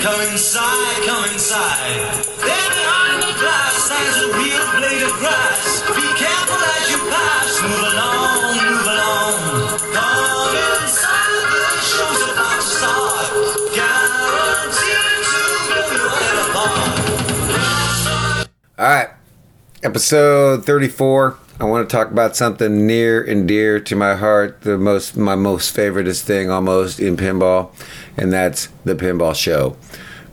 Come inside, come inside. There behind the glass stands a real blade of grass. Be careful as you pass. Move along, move along. Come inside, the show's about to start. Guaranteed to blow your head apart. All right, episode thirty-four. I want to talk about something near and dear to my heart, the most my most favoriteest thing almost in pinball, and that's the pinball show.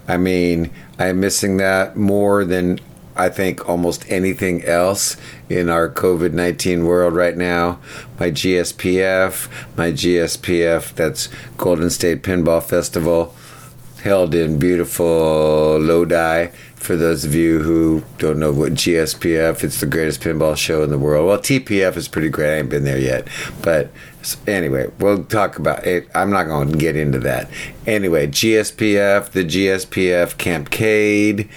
I mean, I'm missing that more than I think almost anything else in our COVID 19 world right now. My GSPF, my GSPF, that's Golden State Pinball Festival, held in beautiful Lodi. For those of you who don't know what GSPF, it's the greatest pinball show in the world. Well, TPF is pretty great. I ain't been there yet, but anyway, we'll talk about it. I'm not going to get into that. Anyway, GSPF, the GSPF Campcade.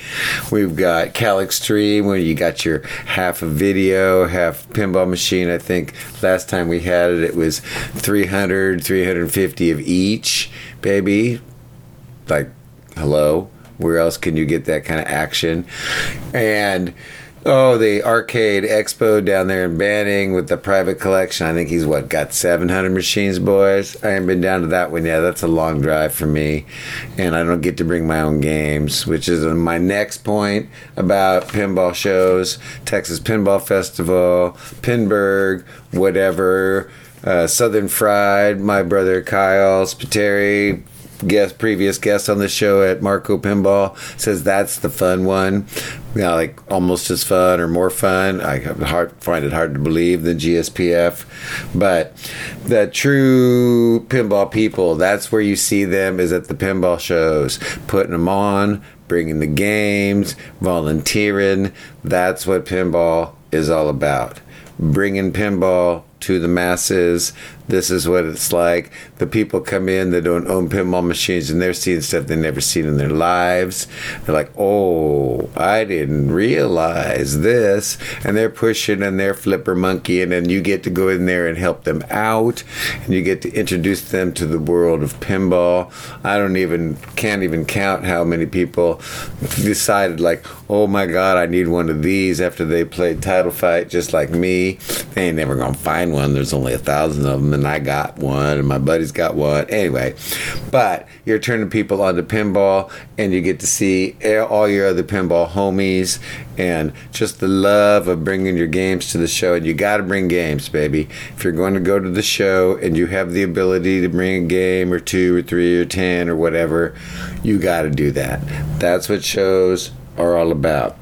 We've got Cal Extreme, where you got your half a video, half pinball machine. I think last time we had it, it was 300, 350 of each, baby. Like, hello where else can you get that kind of action? And oh, the arcade expo down there in Banning with the private collection. I think he's what got 700 machines, boys. I haven't been down to that one yet. That's a long drive for me, and I don't get to bring my own games, which is my next point about pinball shows: Texas Pinball Festival, Pinburgh, whatever. Uh, Southern Fried, my brother Kyle Spiteri, guest previous guest on the show at Marco Pinball says that's the fun one. You know, like almost as fun or more fun. I have hard, find it hard to believe than GSPF, but the true pinball people, that's where you see them is at the pinball shows, putting them on, bringing the games, volunteering. That's what pinball is all about. Bringing pinball to the masses. This is what it's like. The people come in that don't own pinball machines and they're seeing stuff they've never seen in their lives. They're like, oh, I didn't realize this. And they're pushing and they're flipper monkeying, and then you get to go in there and help them out. And you get to introduce them to the world of pinball. I don't even, can't even count how many people decided, like, oh my God, I need one of these after they played Title Fight just like me. They ain't never gonna find one. There's only a thousand of them, and I got one, and my buddy's got one. Anyway, but you're turning people onto pinball, and you get to see all your other pinball homies, and just the love of bringing your games to the show. And you got to bring games, baby. If you're going to go to the show and you have the ability to bring a game or two or three or ten or whatever, you got to do that. That's what shows are all about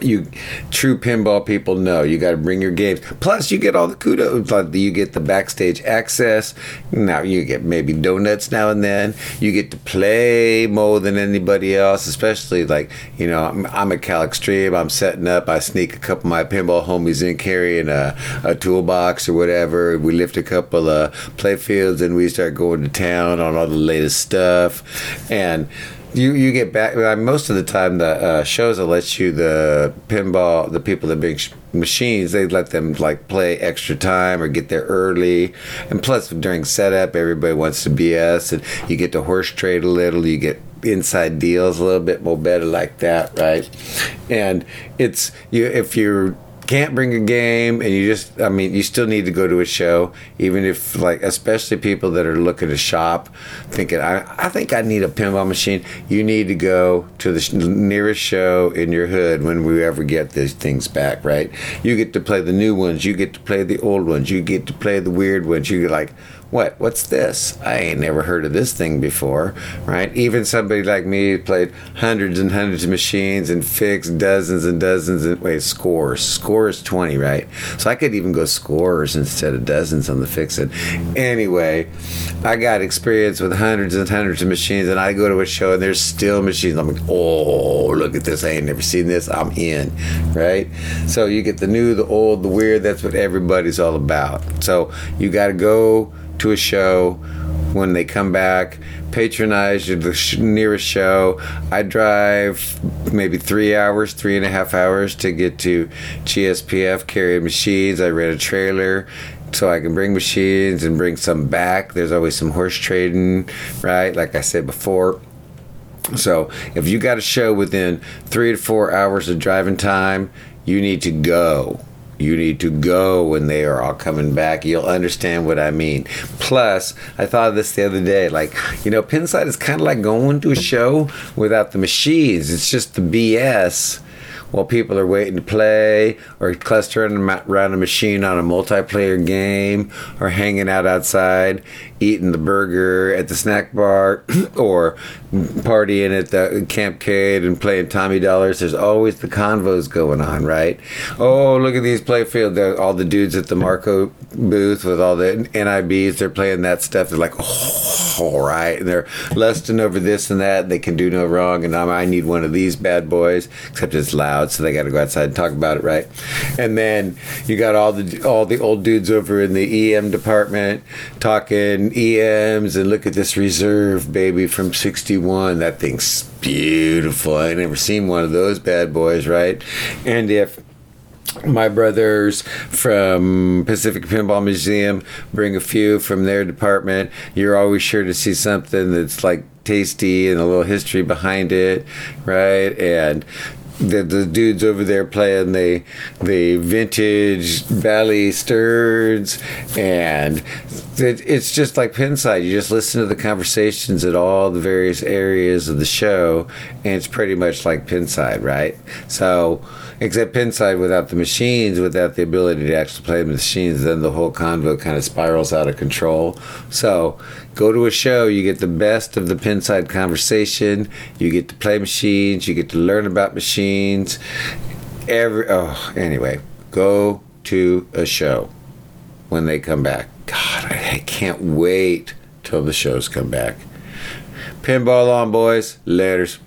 you true pinball people know you got to bring your games. Plus you get all the kudos you get the backstage access. Now you get maybe donuts now and then. You get to play more than anybody else especially like you know i'm, I'm at cal extreme. I'm setting up. I sneak a couple of my pinball homies in carrying a, a toolbox or whatever. We lift a couple of play fields and we start going to town on all the latest stuff. And you you get back most of the time the uh, shows that let you the pinball the people that bring sh- machines they let them like play extra time or get there early. And plus during setup everybody wants to BS and you get to horse trade a little you get inside deals a little bit more better like that right? And it's you if you're can't bring a game and you just i mean you still need to go to a show even if like especially people that are looking to shop thinking i, I think i need a pinball machine. You need to go to the sh- nearest show in your hood when we ever get these things back right? You get to play the new ones you get to play the old ones you get to play the weird ones you get like what what's this? I ain't never heard of this thing before right? Even somebody like me played hundreds and hundreds of machines and fixed dozens and dozens and wait scores. Scores 20 right? So i could even go scores instead of dozens on the fixing. Anyway i got experience with hundreds and hundreds of machines and i go to a show and there's still machines. I'm like oh look at this. I ain't never seen this. I'm in right? So you get the new the old the weird. That's what everybody's all about. So you got to go to a show when they come back patronize the nearest show i drive maybe three hours three and a half hours to get to gspf carry machines i rent a trailer so I can bring machines and bring some back. There's always some horse trading, right? Like I said before. So if you got a show within three to four hours of driving time, you need to go. You need to go when they are all coming back. You'll understand what I mean. Plus, I thought of this the other day. Like, you know, Pinside is kind of like going to a show without the machines. It's just the BS while people are waiting to play or clustering around a machine on a multiplayer game or hanging out outside eating the burger at the snack bar or partying at the Camp campcade and playing Tommy Dollars. There's always the convos going on, right? Oh, look at these playfield. All the dudes at the Marco booth with all the NIBs, they're playing that stuff. They're like, oh, all right. And they're lusting over this and that. They can do no wrong. And I'm, I need one of these bad boys, except it's loud, so they got to go outside and talk about it, right? And then you got all the all the old dudes over in the EM department talking EMs and look at this reserve baby from 61. That thing's beautiful. I never seen one of those bad boys, right? And if my brothers from Pacific Pinball Museum bring a few from their department, you're always sure to see something that's like tasty and a little history behind it, right? And the, the dudes over there playing the the vintage Bally Sturds, and it, it's just like Pinside. You just listen to the conversations at all the various areas of the show, and it's pretty much like Pinside, right? So, except Pinside without the machines, without the ability to actually play the machines, then the whole convo kind of spirals out of control. So, go to a show, you get the best of the Pinside conversation, you get to play machines, you get to learn about machines. Every oh, anyway, go to a show when they come back. God, I can't wait till the shows come back. Pinball on, boys. Laters.